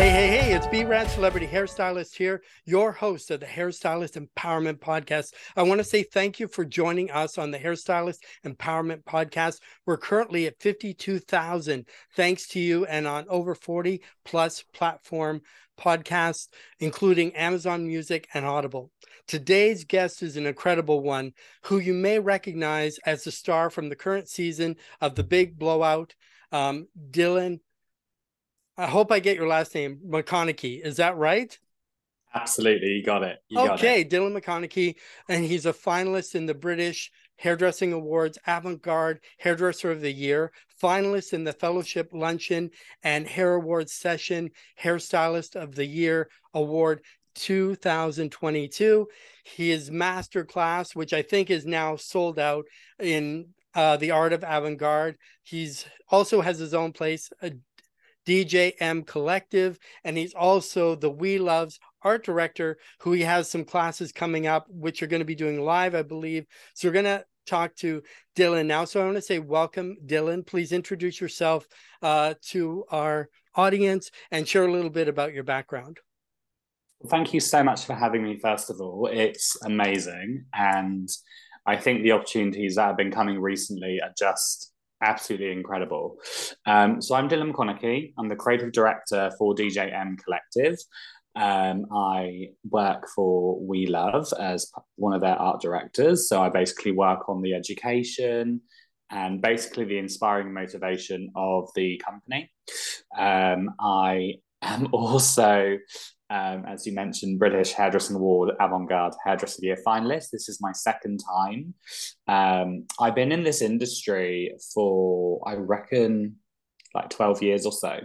Hey, hey, hey, it's B Rad Celebrity Hairstylist here, your host of the Hairstylist Empowerment Podcast. I want to say thank you for joining us on the Hairstylist Empowerment Podcast. We're currently at 52,000, thanks to you, and on over 40 plus platform podcasts, including Amazon Music and Audible. Today's guest is an incredible one who you may recognize as the star from the current season of The Big Blowout, um, Dylan I hope I get your last name, McConaughey. Is that right? Absolutely, you got it. You okay, got it. Dylan McConaughey, and he's a finalist in the British Hairdressing Awards Avant Garde Hairdresser of the Year, finalist in the Fellowship Luncheon and Hair Awards Session Hairstylist of the Year Award 2022. His master class, which I think is now sold out in uh, the art of avant-garde. He's also has his own place, a DJM Collective, and he's also the Wella's art director, who he has some classes coming up, which are going to be doing live, I believe. So we're going to talk to Dylan now. So I want to say, welcome, Dylan. Please introduce yourself uh, to our audience and share a little bit about your background. Thank you so much for having me, first of all. It's amazing. And I think the opportunities that have been coming recently are just absolutely incredible. Um, so I'm Dylan McConaughey. I'm the creative director for DJM Collective. Um, I work for Wella as one of their art directors. So I basically work on the education and basically the inspiring motivation of the company. Um, I am also um, as you mentioned, British Hairdressing Award Avant Garde Hairdresser of the Year finalist. This is my second time. Um, I've been in this industry for, I reckon, like 12 years or so.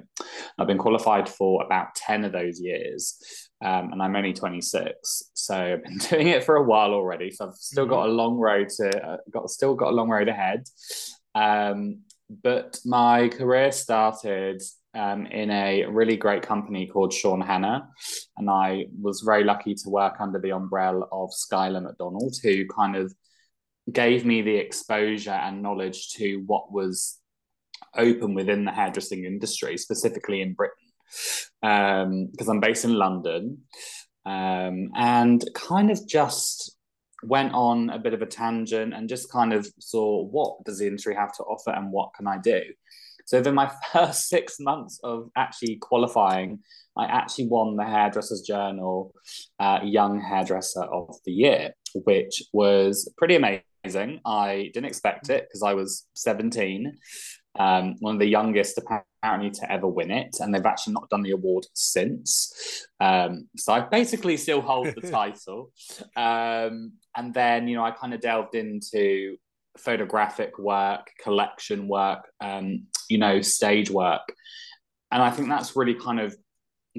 I've been qualified for about 10 of those years, um, and I'm only 26. So I've been doing it for a while already. So I've still mm-hmm. got a long road to, uh, got still got a long road ahead. Um, but my career started um, in a really great company called Sean Hanna. And I was very lucky to work under the umbrella of Skylar McDonald, who kind of gave me the exposure and knowledge to what was open within the hairdressing industry, specifically in Britain, because um, I'm based in London. Um, and kind of just went on a bit of a tangent and just kind of saw what does the industry have to offer and what can I do. So within my first six months of actually qualifying, I actually won the Hairdressers Journal uh, Young Hairdresser of the Year, which was pretty amazing. I didn't expect it because I was 17, um, one of the youngest apparently to ever win it, and they've actually not done the award since. Um, so I basically still hold the title. Um, and then, you know, I kind of delved into photographic work, collection work, um, you know, stage work. And I think that's really kind of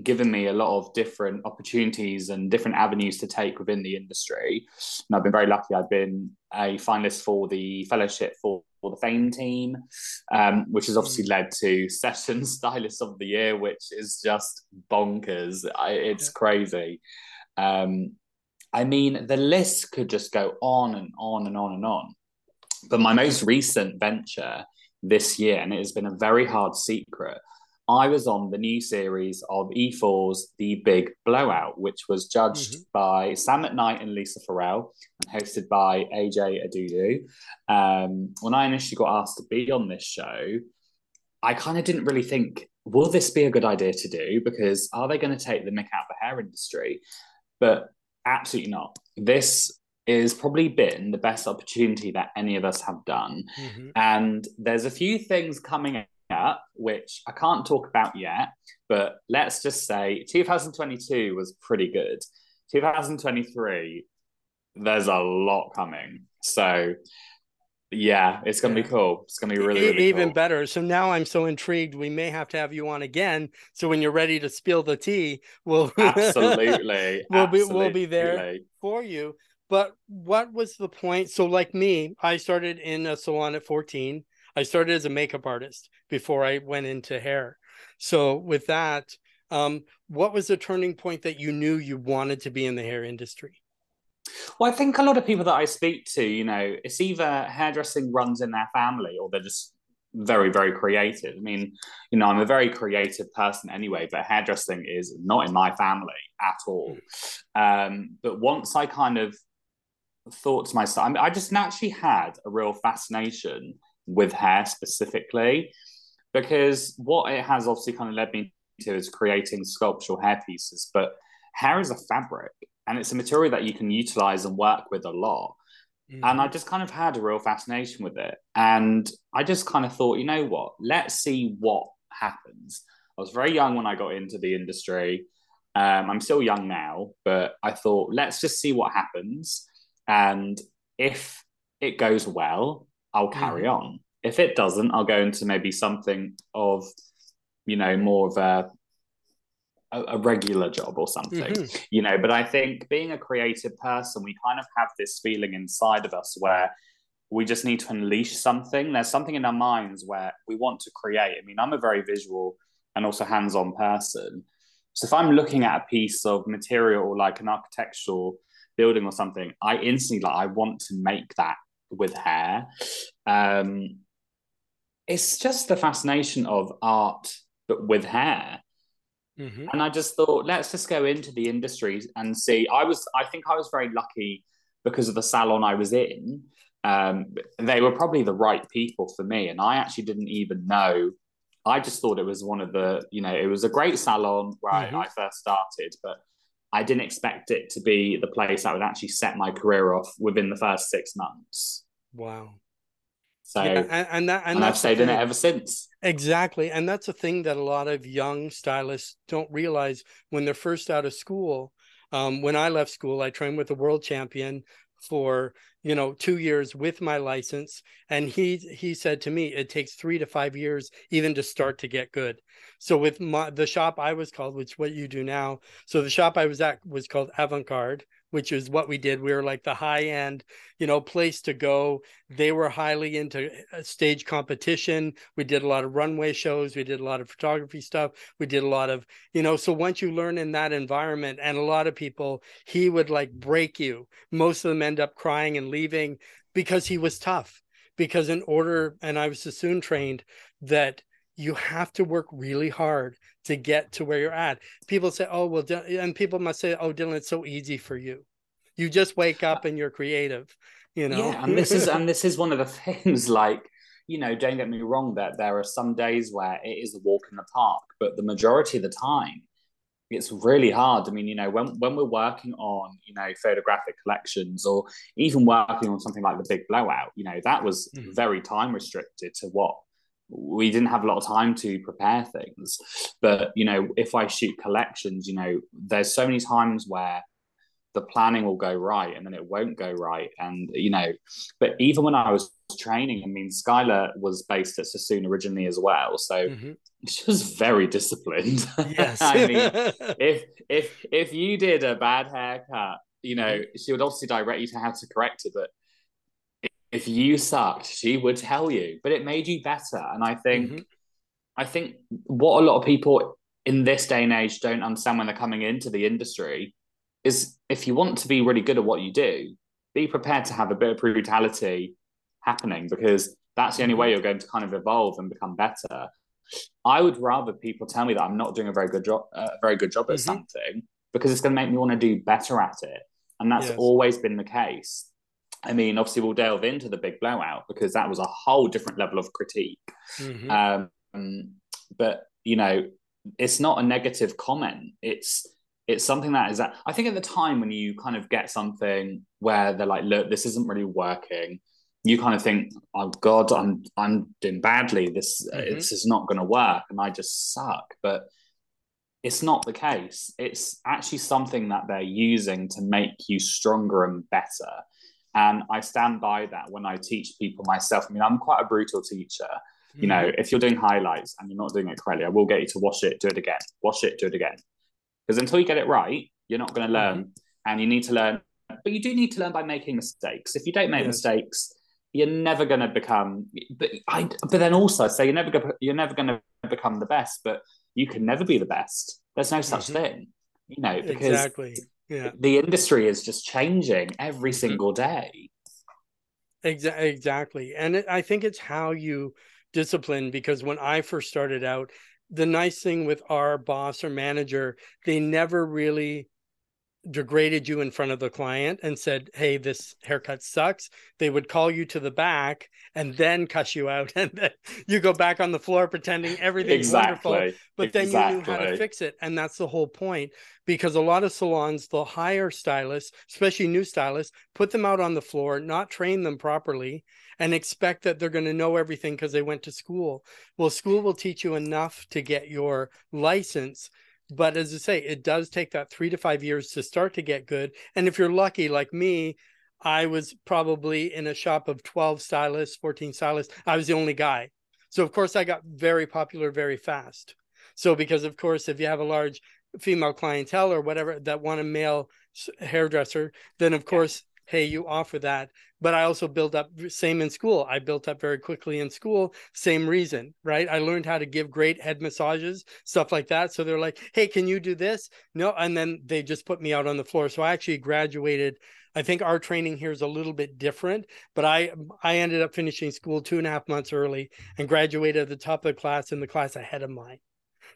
given me a lot of different opportunities and different avenues to take within the industry. And I've been very lucky. I've been a finalist for the fellowship for, for the Fame team, um, which has obviously mm. led to Session Stylist of the Year, which is just bonkers. I, it's crazy. Um, I mean, the list could just go on and on and on and on. But my most recent venture this year, and it has been a very hard secret, I was on the new series of E4's The Big Blowout, which was judged mm-hmm. by Sam McKnight and Lisa Farrell and hosted by AJ Odudu. Um, when I initially got asked to be on this show, I kind of didn't really think, will this be a good idea to do? Because are they going to take the mick out of the hair industry? But absolutely not. This is probably been the best opportunity that any of us have done. Mm-hmm. And there's a few things coming up which I can't talk about yet, but let's just say 2022 was pretty good. 2023, there's a lot coming. So yeah, it's gonna be cool. It's gonna be really, really even cool. better. So now I'm so intrigued. We may have to have you on again. So when you're ready to spill the tea, we'll absolutely we'll absolutely. be we'll be there for you. But what was the point? So, like me, I started in a salon at 14. I started as a makeup artist before I went into hair. So, with that, um, what was the turning point that you knew you wanted to be in the hair industry? Well, I think a lot of people that I speak to, you know, it's either hairdressing runs in their family or they're just very very creative i mean you know i'm a very creative person anyway but hairdressing is not in my family at all um, but once i kind of thought to myself I, mean, I just naturally had a real fascination with hair specifically because what it has obviously kind of led me to is creating sculptural hair pieces but hair is a fabric and it's a material that you can utilize and work with a lot Mm-hmm. And I just kind of had a real fascination with it. And I just kind of thought, you know what? Let's see what happens. I was very young when I got into the industry. Um, I'm still young now, but I thought, let's just see what happens. And if it goes well, I'll carry mm-hmm. on. If it doesn't, I'll go into maybe something of, you know, more of a a, regular job or something, mm-hmm. you know. But I think being a creative person, we kind of have this feeling inside of us where we just need to unleash something. There's something in our minds where we want to create. I mean, I'm a very visual and also hands on person. So if I'm looking at a piece of material like an architectural building or something, I instantly like I want to make that with hair. Um, it's just the fascination of art, but with hair. Mm-hmm. And I just thought, let's just go into the industry and see. I was, I think I was very lucky because of the salon I was in. Um, they were probably the right people for me. And I actually didn't even know. I just thought it was one of the, you know, it was a great salon where mm-hmm. I, I first started, but I didn't expect it to be the place that would actually set my career off within the first six months. Wow. So yeah, and, and that and, and I've stayed in it ever since. Exactly, and that's a thing that a lot of young stylists don't realize when they're first out of school. Um, when I left school, I trained with a world champion for you know two years with my license. And he he said to me it takes three to five years even to start to get good. So with my the shop i was called which what you do now so the shop i was at was called avant-garde which is what we did. We were like the high end, you know, place to go. They were highly into uh, stage competition. We did a lot of runway shows. We did a lot of photography stuff. We did a lot of, you know, so once you learn in that environment, and a lot of people, he would like break you. Most of them end up crying and leaving because he was tough. Because in order, and I was soon trained that you have to work really hard to get to where you're at. People say, "Oh, well," and people must say, "Oh, Dylan, it's so easy for you. You just wake up and you're creative." You know. Yeah, and this is and this is one of the things. Like, you know, don't get me wrong. That there are some days where it is a walk in the park, but the majority of the time, it's really hard. I mean, you know, when when we're working on, you know, photographic collections or even working on something like the big blowout, you know, that was mm-hmm. very time restricted to what we didn't have a lot of time to prepare things. But you know, if I shoot collections, you know, there's so many times where the planning will go right and then it won't go right. And you know, but even when I was training, I mean, Skylar was based at Sassoon originally as well, so mm-hmm. she was very disciplined. Yes, I mean, if if if you did a bad haircut, you know, mm-hmm. she would obviously direct you to how to correct it, but if you sucked, she would tell you, but it made you better. And I think, mm-hmm. I think what a lot of people in this day and age don't understand when they're coming into the industry is if you want to be really good at what you do, be prepared to have a bit of brutality happening because that's the only way mm-hmm. you're going to kind of evolve and become better. I would rather people tell me that I'm not doing a very good job, a uh, very good job at mm-hmm. something because it's going to make me want to do better at it, and that's yes. always been the case. I mean, obviously, we'll delve into the big blowout because that was a whole different level of critique. Mm-hmm. Um, but you know, it's not a negative comment. It's it's something that is that I think at the time when you kind of get something where they're like, look, this isn't really working, you kind of think, oh God, I'm I'm doing badly. This mm-hmm. this is not going to work, and I just suck. But it's not the case. It's actually something that they're using to make you stronger and better. And I stand by that when I teach people myself. I mean, I'm quite a brutal teacher. Mm. You know, mm. if you're doing highlights and you're not doing it correctly, I will get you to wash it, do it again, wash it, do it again. Because until you get it right, you're not going to learn. Mm. And you need to learn, but you do need to learn by making mistakes. If you don't make mistakes, you're never going to become. But I. But then also, say you're never going. You're never going to become the best. But you can never be the best. There's no such mm-hmm. thing. You know, because exactly yeah. The industry is just changing every mm-hmm. single day. Exactly. And it, i think it's how you discipline because when I first started out, the nice thing with our boss or manager, they never really degraded you in front of the client and said, Hey, this haircut sucks, they would call you to the back and then cuss you out. And then you go back on the floor pretending everything's exactly. wonderful. But then you knew how to fix it. And that's the whole point. Because a lot of salons, they'll hire stylists, especially new stylists, put them out on the floor, not train them properly, and expect that they're going to know everything because they went to school. Well, school will teach you enough to get your license but as I say, it does take that three to five years to start to get good. And if you're lucky, like me, I was probably in a shop of 12 stylists, 14 stylists. I was the only guy. So, of course, I got very popular very fast. So, because of course, if you have a large female clientele or whatever that want a male hairdresser, then of course, hey, you offer that but I also built up same in school. I built up very quickly in school, same reason, right? I learned how to give great head massages, stuff like that. So they're like, "Hey, can you do this?" No, and then they just put me out on the floor. So I actually graduated. I think our training here is a little bit different, but I I ended up finishing school two and a half months early and graduated at the top of the class in the class ahead of mine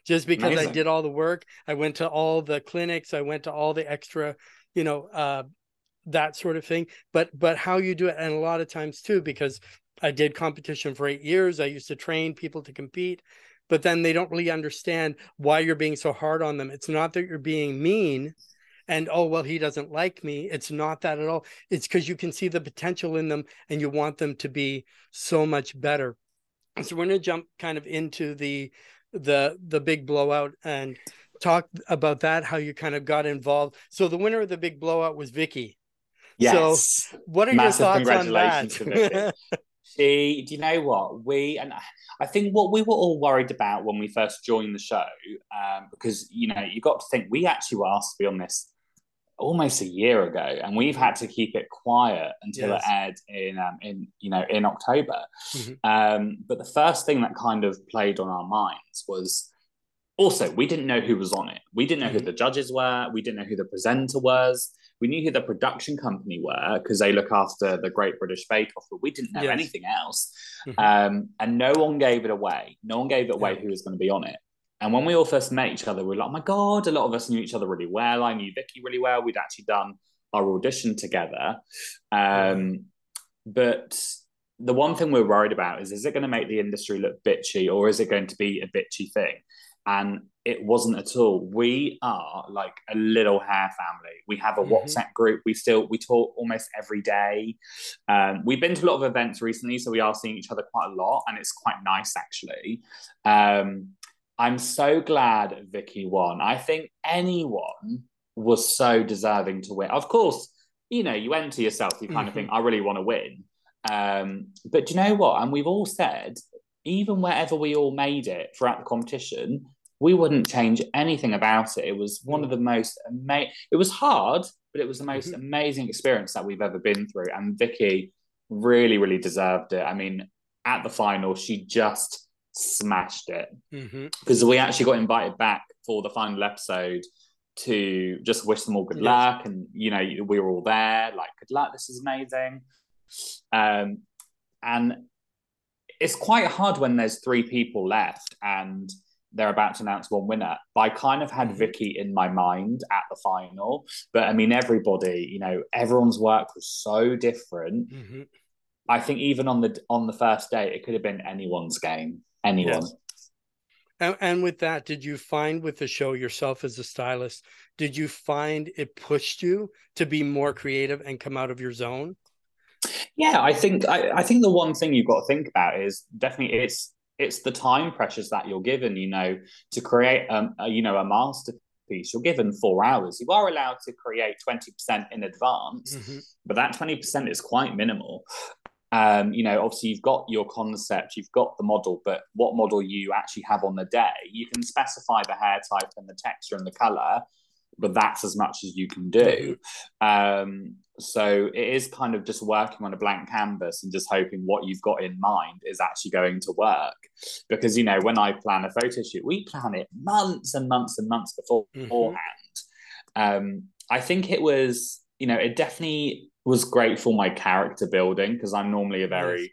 just because Amazing. I did all the work. I went to all the clinics. I went to all the extra, you know, uh, that sort of thing but but how you do it and a lot of times too because i did competition for eight years i used to train people to compete but then they don't really understand why you're being so hard on them. It's not that you're being mean and oh well he doesn't like me. It's not that at all. It's because you can see the potential in them and you want them to be so much better. So we're going to jump kind of into the the the big blowout and talk about that how you kind of got involved. So the winner of the big blowout was vicky Yes. So, what are Massive your thoughts congratulations on that? she, do you know what we and I think what we were all worried about when we first joined the show, um, because you know you got to think we actually were asked to be on this almost a year ago, and we've had to keep it quiet until yes. it aired in um, in you know in October. Mm-hmm. Um, but the first thing that kind of played on our minds was also we didn't know who was on it. We didn't know mm-hmm. who the judges were. We didn't know who the presenter was. We knew who the production company were because they look after the Great British Bake Off, but we didn't know yes. anything else. Mm-hmm. Um, and no one gave it away. No one gave it away yeah. who was going to be on it. And when we all first met each other, we were like, oh my God, a lot of us knew each other really well. I knew Vicky really well. We'd actually done our audition together. Um, but the one thing we're worried about is is it going to make the industry look bitchy or is it going to be a bitchy thing? And it wasn't at all. We are like a little hair family. We have a mm-hmm. WhatsApp group. We still we talk almost every day. Um, we've been to a lot of events recently, so we are seeing each other quite a lot, and it's quite nice actually. Um, I'm so glad Vicky won. I think anyone was so deserving to win. Of course, you know, you enter yourself, you kind mm-hmm. of think, I really want to win. Um, but do you know what? And we've all said, even wherever we all made it throughout the competition, we wouldn't change anything about it. It was one of the most amazing. It was hard, but it was the most mm-hmm. amazing experience that we've ever been through. And Vicky really, really deserved it. I mean, at the final, she just smashed it because mm-hmm. we actually got invited back for the final episode to just wish them all good yes. luck. And you know, we were all there, like, good luck. This is amazing. Um, and it's quite hard when there's three people left and they're about to announce one winner. But I kind of had mm-hmm. Vicky in my mind at the final. But I mean, everybody, you know, everyone's work was so different. Mm-hmm. I think even on the on the first day, it could have been anyone's game. Anyone. Yes. And, and with that, did you find with the show yourself as a stylist, did you find it pushed you to be more creative and come out of your zone? Yeah, I think I, I think the one thing you've got to think about is definitely it's it's the time pressures that you're given you know to create um, a, you know a masterpiece you're given four hours you are allowed to create 20% in advance mm-hmm. but that 20% is quite minimal um, you know obviously you've got your concept you've got the model but what model you actually have on the day you can specify the hair type and the texture and the color but that's as much as you can do. Mm-hmm. Um, so it is kind of just working on a blank canvas and just hoping what you've got in mind is actually going to work. Because you know, when I plan a photo shoot, we plan it months and months and months before, mm-hmm. beforehand. Um, I think it was, you know, it definitely was great for my character building because I'm normally a very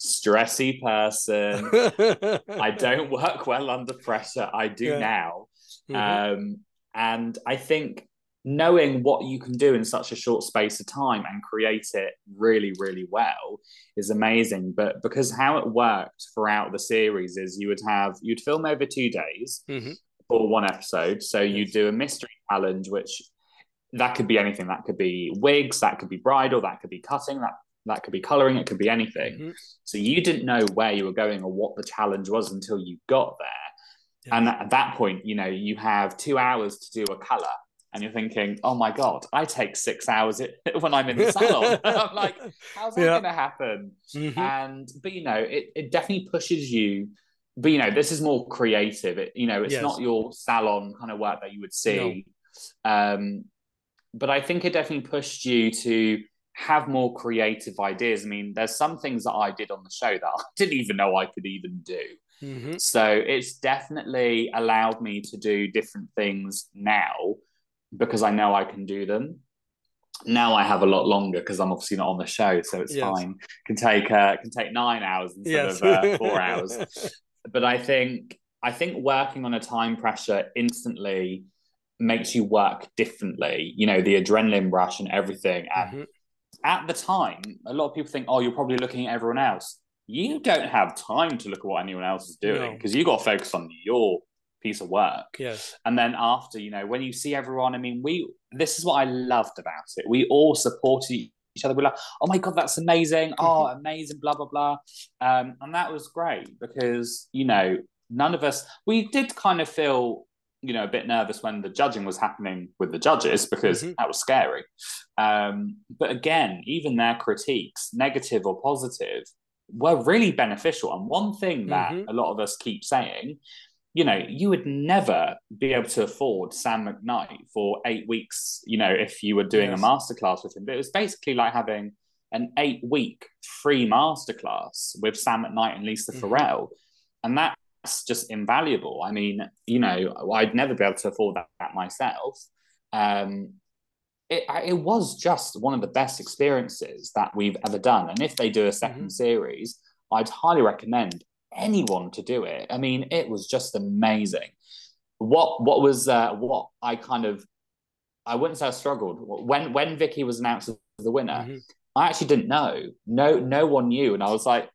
stressy person. I don't work well under pressure. I do yeah. now. Mm-hmm. Um, and I think knowing what you can do in such a short space of time and create it really, really well is amazing. But because how it worked throughout the series is you would have, you'd film over two days mm-hmm. for one episode. So you do a mystery challenge, which that could be anything. That could be wigs, that could be bridal, that could be cutting, that that could be coloring, it could be anything. Mm-hmm. So you didn't know where you were going or what the challenge was until you got there. And at that point, you know, you have two hours to do a color and you're thinking, oh my God, I take six hours when I'm in the salon. I'm like, how's that yeah. going to happen? Mm-hmm. And, but you know, it, it definitely pushes you. But, you know, this is more creative. It, you know, it's yes. not your salon kind of work that you would see. No. Um, but I think it definitely pushed you to have more creative ideas. I mean, there's some things that I did on the show that I didn't even know I could even do. Mm-hmm. So it's definitely allowed me to do different things now because I know I can do them. Now I have a lot longer because I'm obviously not on the show, so it's yes. fine. Can take uh, can take nine hours instead yes. of uh, four hours. But I think I think working on a time pressure instantly makes you work differently. You know, the adrenaline rush and everything. And mm-hmm. at the time, a lot of people think, "Oh, you're probably looking at everyone else." You don't have time to look at what anyone else is doing because no. you got to focus on your piece of work. Yes. And then after, you know, when you see everyone, I mean, we this is what I loved about it. We all supported each other. We're like, oh my god, that's amazing! Oh, amazing! Blah blah blah. Um, and that was great because you know none of us. We did kind of feel you know a bit nervous when the judging was happening with the judges because mm-hmm. that was scary. Um, but again, even their critiques, negative or positive, were really beneficial. And one thing that mm-hmm. a lot of us keep saying you know, you would never be able to afford Sam McKnight for eight weeks, you know, if you were doing yes. a masterclass with him. But it was basically like having an eight week free masterclass with Sam McKnight and Lisa mm-hmm. Farrell. And that's just invaluable. I mean, you know, I'd never be able to afford that, that myself. Um, it, it was just one of the best experiences that we've ever done. And if they do a 2nd mm-hmm. series, I'd highly recommend anyone to do it. I mean, it was just amazing. What what was uh, what I kind of I wouldn't say I struggled when when Vicky was announced as the winner. Mm-hmm. I actually didn't know. No, no one knew, and I was like,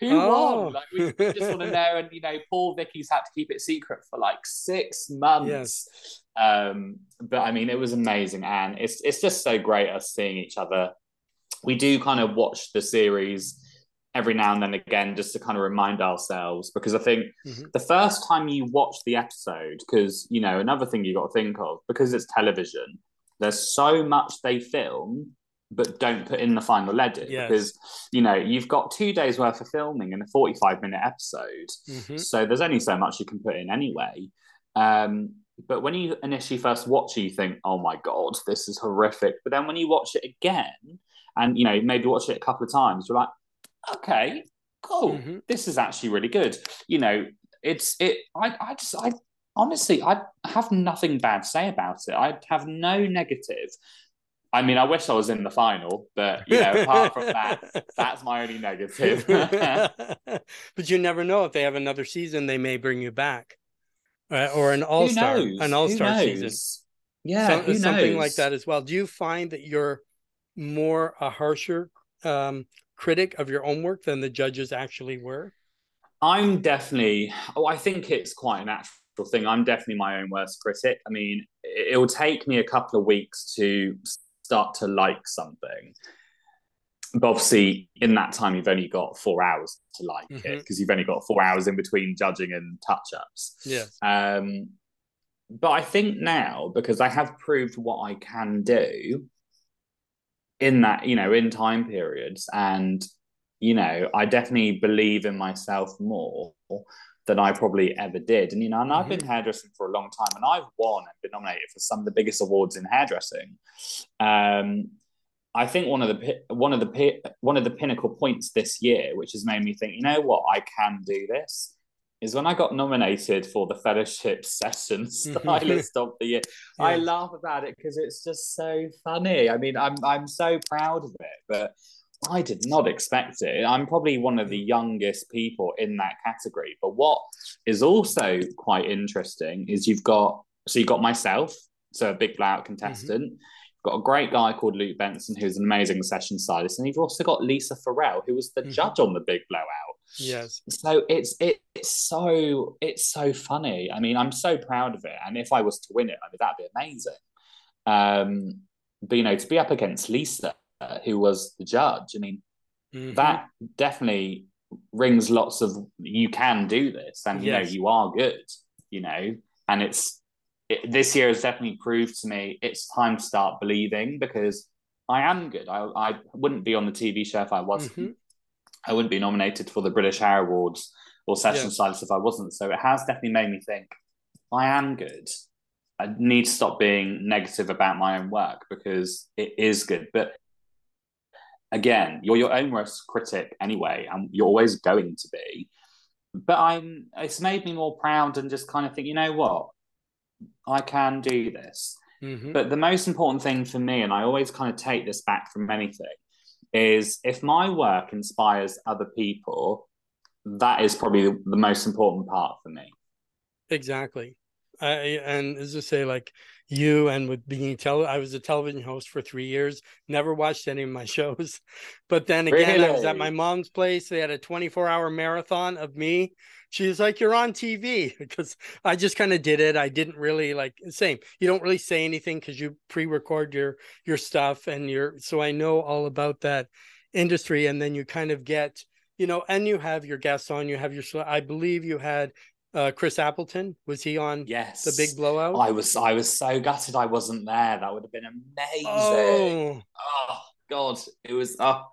"Who oh. won?" Like we, just want to know. And you know, poor Vicky's had to keep it secret for like six months. Yes. Um, but I mean, it was amazing, and it's it's just so great us seeing each other. We do kind of watch the series every now and then again just to kind of remind ourselves because I think mm-hmm. the first time you watch the episode, because you know, another thing you got to think of, because it's television, there's so much they film but don't put in the final edit yes. because you know you've got two days worth of filming in a 45 minute episode mm-hmm. so there's only so much you can put in anyway um, but when you initially first watch it you think oh my god this is horrific but then when you watch it again and you know maybe watch it a couple of times you're like okay, cool. Mm-hmm. This is actually really good. You know, it's it. I I just I honestly I have nothing bad to say about it. I have no negative. I mean, I wish I was in the final, but you know, apart from that, that's my only negative. but you never know if they have another season, they may bring you back, uh, or an all star, an all star season. Yeah, so, something like that as well. Do you find that you're more a harsher um, critic of your own work than the judges actually were? I'm definitely, oh, I think it's quite a natural thing. I'm definitely my own worst critic. I mean, it will take me a couple of weeks to start to like something. But obviously, in that time, you've only got four hours to like mm-hmm. it because you've only got four hours in between judging and touch ups. Yeah. Um, but I think now, because I have proved what I can do, in that you know in time periods. And you know i definitely believe in myself more than i probably ever did. And you know and i've been mm-hmm. hairdressing for a long time and i've won and been nominated for some of the biggest awards in hairdressing. Um i think one of the one of the one of the pinnacle points this year which has made me think you know what? I can do this is when I got nominated for the fellowship session stylist of the year. Yeah. I laugh about it because it's just so funny. I mean, I'm I'm so proud of it, but I did not expect it. I'm probably one of the youngest people in that category. But what is also quite interesting is you've got so you've got myself, so a big blowout contestant. Mm-hmm. Got a great guy called Luke Benson, who's an amazing session stylist, and you've also got Lisa Farrell, who was the mm-hmm. judge on the big blowout. Yes. So it's it, it's so it's so funny. I mean, I'm so proud of it. And if I was to win it, I mean that'd be amazing. Um, but you know, to be up against Lisa, who was the judge, I mean, mm-hmm. that definitely rings lots of you can do this, and you yes. know you are good. You know, and it's it, this year has definitely proved to me it's time to start believing because I am good. I I wouldn't be on the TV show if I wasn't. Mm-hmm. I wouldn't be nominated for the British Hair Awards or Session yeah. Stylist if I wasn't. So it has definitely made me think I am good. I need to stop being negative about my own work because it is good. But again, you're your own worst critic anyway, and you're always going to be. But I'm it's made me more proud and just kind of think, you know what? I can do this. Mm-hmm. But the most important thing for me, and I always kind of take this back from anything, is if my work inspires other people, that is probably the most important part for me. Exactly. I, and as I say, like you and with being tele, I was a television host for three years. Never watched any of my shows, but then again, really? I was at my mom's place. They had a 24 hour marathon of me. She was like, "You're on TV," because I just kind of did it. I didn't really like same. You don't really say anything because you pre-record your your stuff and you're so I know all about that industry. And then you kind of get you know, and you have your guests on. You have your. I believe you had uh, Chris Appleton was he on? Yes, the big blowout. I was. I was so gutted I wasn't there. That would have been amazing. Oh, oh God, it was. Oh,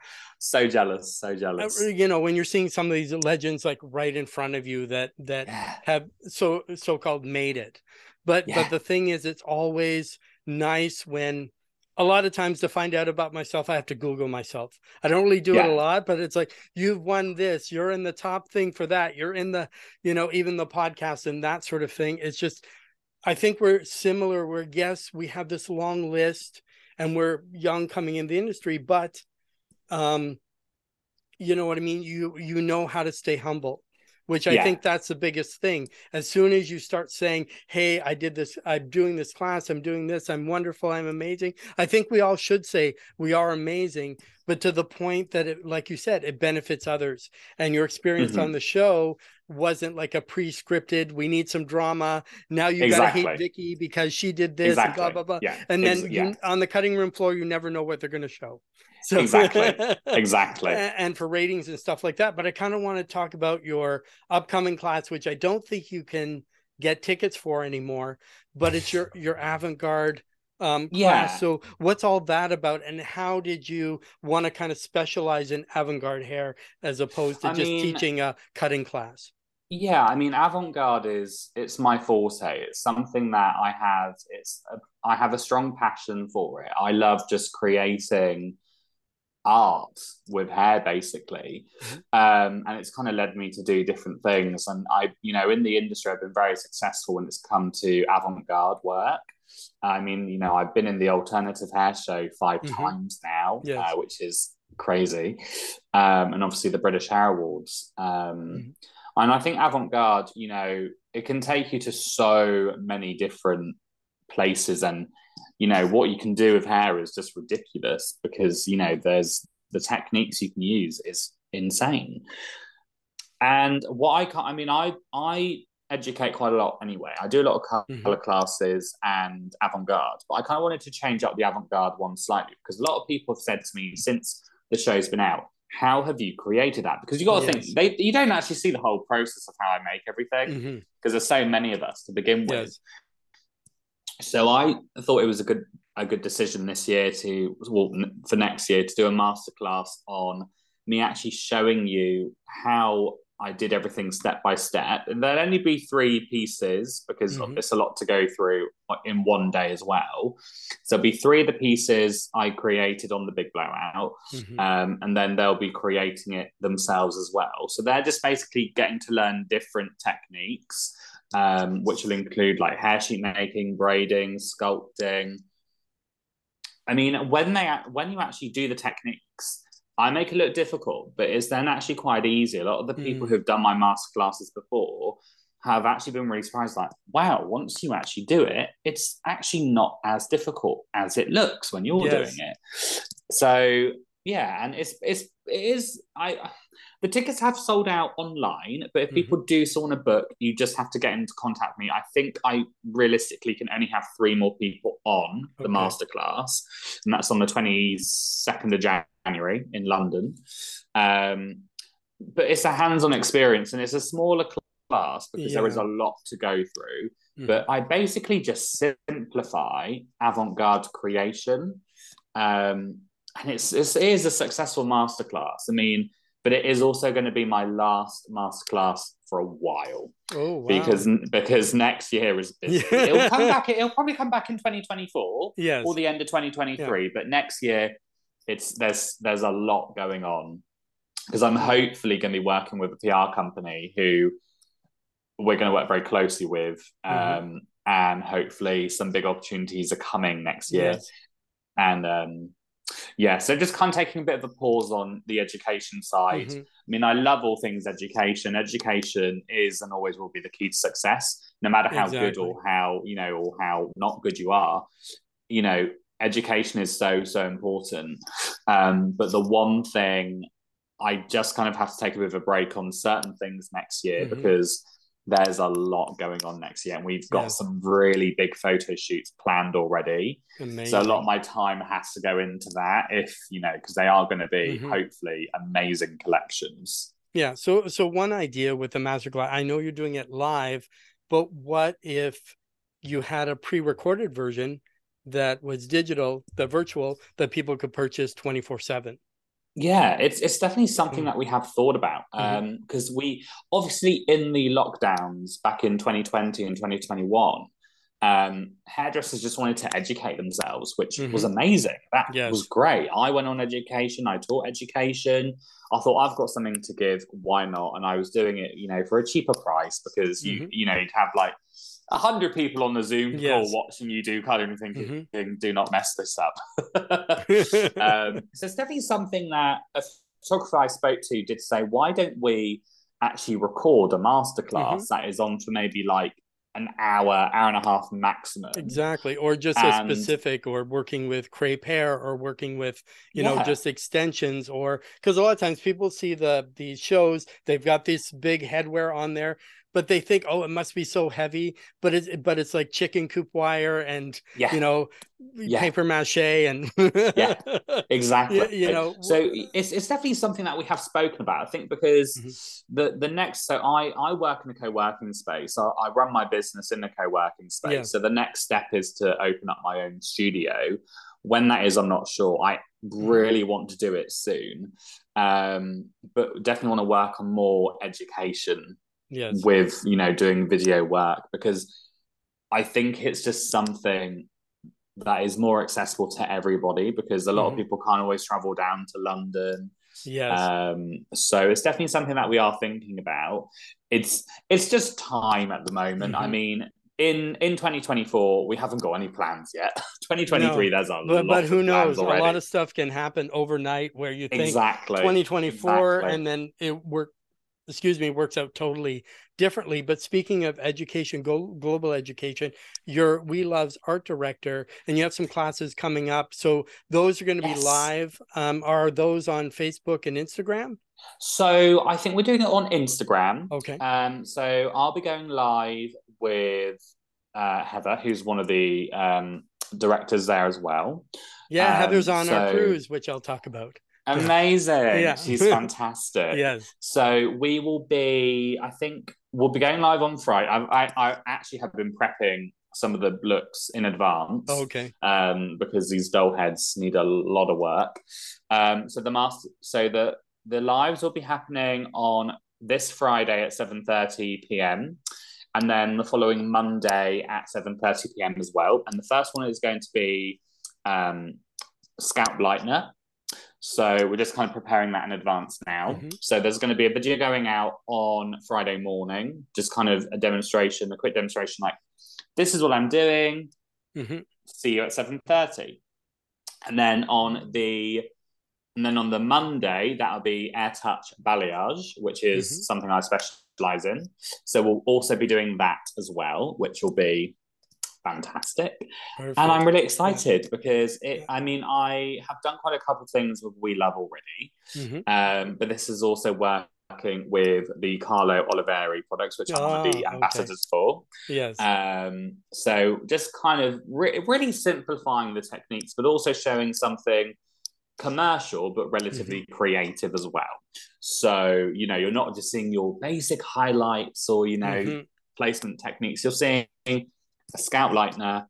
so jealous, so jealous. Uh, you know, when you're seeing some of these legends like right in front of you that that yeah. have so so called made it, but yeah. but the thing is, it's always nice when a lot of times to find out about myself, I have to Google myself. I don't really do yeah. it a lot, but it's like you've won this, you're in the top thing for that, you're in the, you know, even the podcast and that sort of thing. It's just, I think we're similar. Where yes, we have this long list, and we're young coming in the industry, but, um, you know what I mean. You you know how to stay humble which I yeah. think that's the biggest thing. As soon as you start saying, Hey, I did this, I'm doing this class, I'm doing this, I'm wonderful, I'm amazing. I think we all should say we are amazing, but to the point that it, like you said, it benefits others. And your experience mm-hmm. on the show wasn't like a pre-scripted, we need some drama. Now you exactly. gotta hate Vicky because she did this exactly. and blah blah blah. Yeah. And then Ex- you, yeah. on the cutting room floor, you never know what they're gonna show. So exactly, exactly, and for ratings and stuff like that. But I kind of want to talk about your upcoming class, which I don't think you can get tickets for anymore. But it's your your avant garde um, class. Yeah. So what's all that about, and how did you want to kind of specialize in avant garde hair as opposed to I just mean, teaching a cutting class? Yeah, I mean, avant-garde is it's my forte. It's something that I have. It's a, I have a strong passion for it. I love just creating art with hair basically mm-hmm. um, and it's kind of led me to do different things and i you know in the industry i've been very successful when it's come to avant-garde work i mean you know i've been in the alternative hair show 5 mm-hmm. times now yes. uh, which is crazy um, and obviously the british hair awards um, mm-hmm. and i think avant-garde you know it can take you to so many different places and you know what you can do with hair is just ridiculous because you know there's the techniques you can use is insane and what i can't i mean i i educate quite a lot anyway i do a lot of color mm-hmm. classes and avant-garde but i kind of wanted to change up the avant-garde one slightly because a lot of people have said to me since the show's been out how have you created that because you got to yes. think they you don't actually see the whole process of how i make everything because mm-hmm. there's so many of us to begin with yes. So I thought it was a good a good decision this year to well for next year to do a masterclass on me actually showing you how I did everything step by step. And there'll only be three pieces because mm-hmm. it's a lot to go through in one day as well. So it'll be three of the pieces I created on the big blowout. Mm-hmm. Um, and then they'll be creating it themselves as well. So they're just basically getting to learn different techniques um, which will include like hair sheet making, braiding, sculpting. I mean, when they when you actually do the techniques, I make it look difficult, but it's then actually quite easy. A lot of the people mm. who've done my master classes before have actually been really surprised like wow once you actually do it it's actually not as difficult as it looks when you're yes. doing it so yeah and it's it's it is i the tickets have sold out online but if mm-hmm. people do still want to book you just have to get into contact me i think i realistically can only have three more people on the okay. masterclass and that's on the 22nd of january in london um but it's a hands-on experience and it's a smaller class because yeah. there is a lot to go through. Mm. But I basically just simplify avant-garde creation. Um, and it's, it's it is a successful masterclass. I mean, but it is also going to be my last masterclass for a while. Oh, wow. Because because next year is busy. Yeah. It'll come back. It'll probably come back in 2024 yes. or the end of 2023. Yeah. But next year, it's there's there's a lot going on because I'm hopefully going to be working with a PR company who we're going to work very closely with. Mm-hmm. Um, and hopefully some big opportunities are coming next year. Yes. And um, yeah, so just kind of taking a bit of a pause on the education side. Mm-hmm. I mean, I love all things education. Education is and always will be the key to success, no matter how exactly. good or how, you know, or how not good you are. You know, education is so, so important. Um, but the one thing I just kind of have to take a bit of a break on certain things next year mm-hmm. because there's a lot going on next year and we've got yeah. some really big photo shoots planned already amazing. so a lot of my time has to go into that if you know because they are going to be mm-hmm. hopefully amazing collections yeah so so one idea with the master masterclass i know you're doing it live but what if you had a pre-recorded version that was digital the virtual that people could purchase 24 7 yeah, it's it's definitely something mm. that we have thought about um because mm-hmm. we obviously in the lockdowns back in 2020 and 2021, um, hairdressers just wanted to educate themselves, which mm-hmm. was amazing. That yes. was great. I went on education. I taught education. I thought I've got something to give. Why not? And I was doing it, you know, for a cheaper price because you mm-hmm. you know you'd have like a hundred people on the Zoom yes. call watching you do colouring, thinking, mm-hmm. "Do not mess this up." um, so it's definitely something that a photographer I spoke to did say, "Why don't we actually record a masterclass mm-hmm. that is on for maybe like an hour, hour and a half maximum. Exactly. Or just and, a specific or working with crepe hair or working with, you yeah. know, just extensions or because a lot of times people see the these shows, they've got this big headwear on there but they think, oh, it must be so heavy, but it's but it's like chicken coop wire and yeah. you know yeah. paper mache and yeah, exactly. You, you, know, so it's it's definitely something that we have spoken about. I think because mm-hmm. the the next, so I I work in a co working space. So I run my business in a co working space. Yeah. So the next step is to open up my own studio. When that is, I'm not sure. I mm-hmm. really want to do it soon, um, but definitely want to work on more education yes. with you know doing video work because I think it's just something that is more accessible to everybody because a lot mm-hmm. of people can't always travel down to London. Yes. Um, so it's definitely something that we are thinking about. It's it's just time at the moment. Mm-hmm. I mean, in in 2024 we haven't got any plans yet 2023 no, there's a but, but who knows a lot of stuff can happen overnight where you think exactly 2024 exactly. and then it work excuse me, works out totally differently. But speaking of education, global education, you're Wella's art director, and you have some classes coming up. So those are going to yes. be live. Um, are those on Facebook and Instagram? So I think we're doing it on Instagram. Okay. Um, so I'll be going live with uh, Heather, who's one of the um, directors there as well. Yeah, um, Heather's on so... our cruise, which I'll talk about. Amazing. yeah. She's fantastic. yes. So we will be, I think we'll be going live on Friday. I, I, I actually have been prepping some of the looks in advance. Oh, okay. Um, because these doll heads need a lot of work. Um, so the master, so the the lives will be happening on this Friday at seven thirty p.m. and then the following Monday at seven thirty p.m. as well. And the first one is going to be um, Scout Lightener. So we're just kind of preparing that in advance now. Mm-hmm. So there's going to be a video going out on Friday morning, just kind of a demonstration, a quick demonstration, like this is what I'm doing. Mm-hmm. See you at seven thirty, and then on the And then on the Monday, that'll be Air Touch Balayage, which is mm-hmm. something I specialize in. So we'll also be doing that as well, which will be fantastic. Perfect. And I'm really excited because it, I mean, I have done quite a couple of things with Wella already, mm-hmm. um, but this is also working with the Carlo Oliveri products, which oh, I'm the ambassadors okay. for. Yes. Um, so just kind of re- really simplifying the techniques, but also showing something commercial but relatively mm-hmm. creative as well. So, you know, you're not just seeing your basic highlights or, you know, mm-hmm. placement techniques. You're seeing a scalp lightener.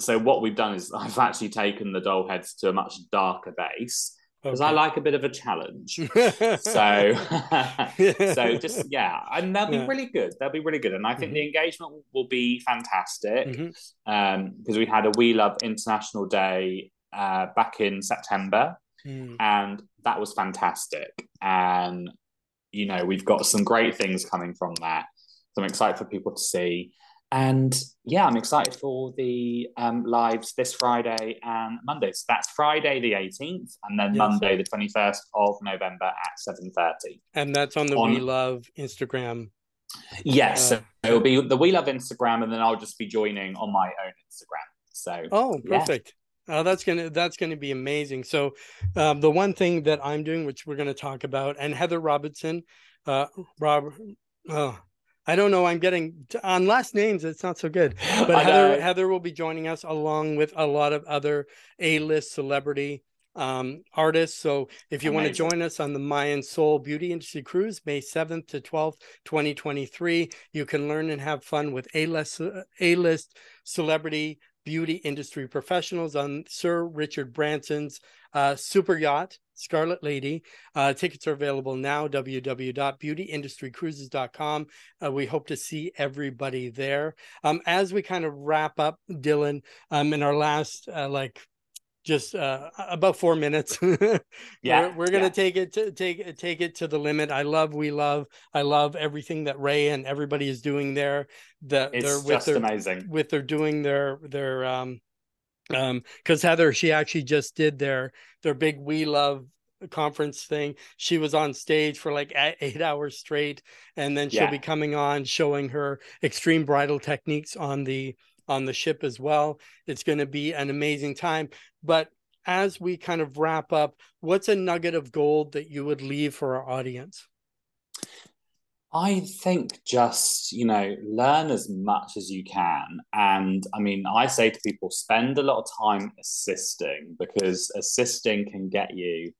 So what we've done is I've actually taken the doll heads to a much darker base because okay. I like a bit of a challenge. so, so just yeah, and they'll be yeah. really good. They'll be really good, and I think mm-hmm. the engagement will be fantastic because mm-hmm. um, we had a Wella International Day uh, back in September, mm. and that was fantastic. And you know, we've got some great things coming from that. So I'm excited for people to see. And yeah, I'm excited for the um, lives this Friday and Monday. So that's Friday the 18th, and then yes. Monday the 21st of November at 7:30. And that's on the on... Wella Instagram. Yes, uh, so it'll be the Wella Instagram, and then I'll just be joining on my own Instagram. So oh, perfect. Oh, that's gonna that's gonna be amazing. So, um, the one thing that I'm doing, which we're gonna talk about, and Heather Robinson, uh, Rob, oh, I don't know. I'm getting on last names. It's not so good, but Heather Heather will be joining us along with a lot of other A-list celebrity um, artists. So if you Amazing. want to join us on the Mayan Soul Beauty Industry Cruise, May 7th to 12th, 2023, you can learn and have fun with A-list A-list celebrity beauty industry professionals on Sir Richard Branson's uh, super yacht, Scarlet Lady. Uh, tickets are available now, www.beautyindustrycruises.com. Uh, we hope to see everybody there. Um, as we kind of wrap up, Dylan, um, in our last uh, like just uh, about four minutes. yeah, we're, we're gonna yeah. take it to take take it to the limit. I love, we love, I love everything that Ray and everybody is doing there. That it's they're with just their, amazing with their doing their their um um because Heather she actually just did their their big Wella conference thing. She was on stage for like eight hours straight, and then she'll yeah. be coming on showing her extreme bridal techniques on the on the ship as well. It's going to be an amazing time. But as we kind of wrap up, what's a nugget of gold that you would leave for our audience? I think just, you know, learn as much as you can. And I mean, I say to people, spend a lot of time assisting because assisting can get you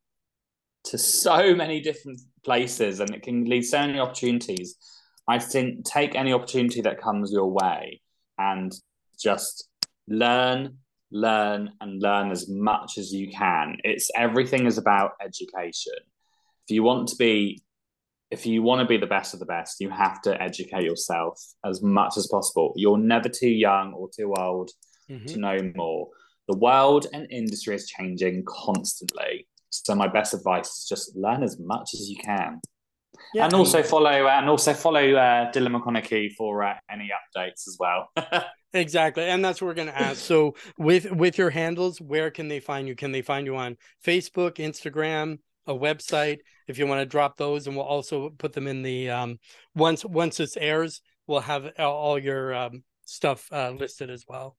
to so many different places and it can lead so many opportunities. I think take any opportunity that comes your way and just learn, learn, and learn as much as you can. It's everything is about education. If you want to be if you want to be the best of the best, you have to educate yourself as much as possible. You're never too young or too old mm-hmm. to know more. The world and industry is changing constantly. So my best advice is just learn as much as you can. Yeah, and also follow and also follow uh, Dylan McConaughey for uh, any updates as well. exactly, and that's what we're going to ask. So with with your handles, where can they find you? Can they find you on Facebook, Instagram, a website? If you want to drop those, and we'll also put them in the um, once once this airs, we'll have all your um, stuff uh, listed as well.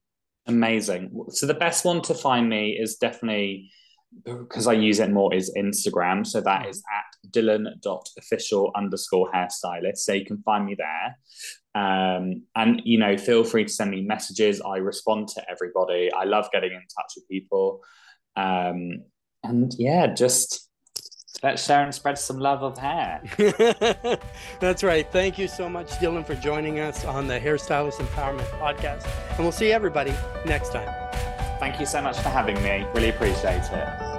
Amazing. So the best one to find me is definitely because I use it more is Instagram. So that is at dylan.official underscore hairstylist. So you can find me there. Um, and, you know, feel free to send me messages. I respond to everybody. I love getting in touch with people. Um, and yeah, just let's share and spread some love of hair. That's right. Thank you so much, Dylan, for joining us on the Hairstylist Empowerment Podcast. And we'll see everybody next time. Thank you so much for having me. Really appreciate it.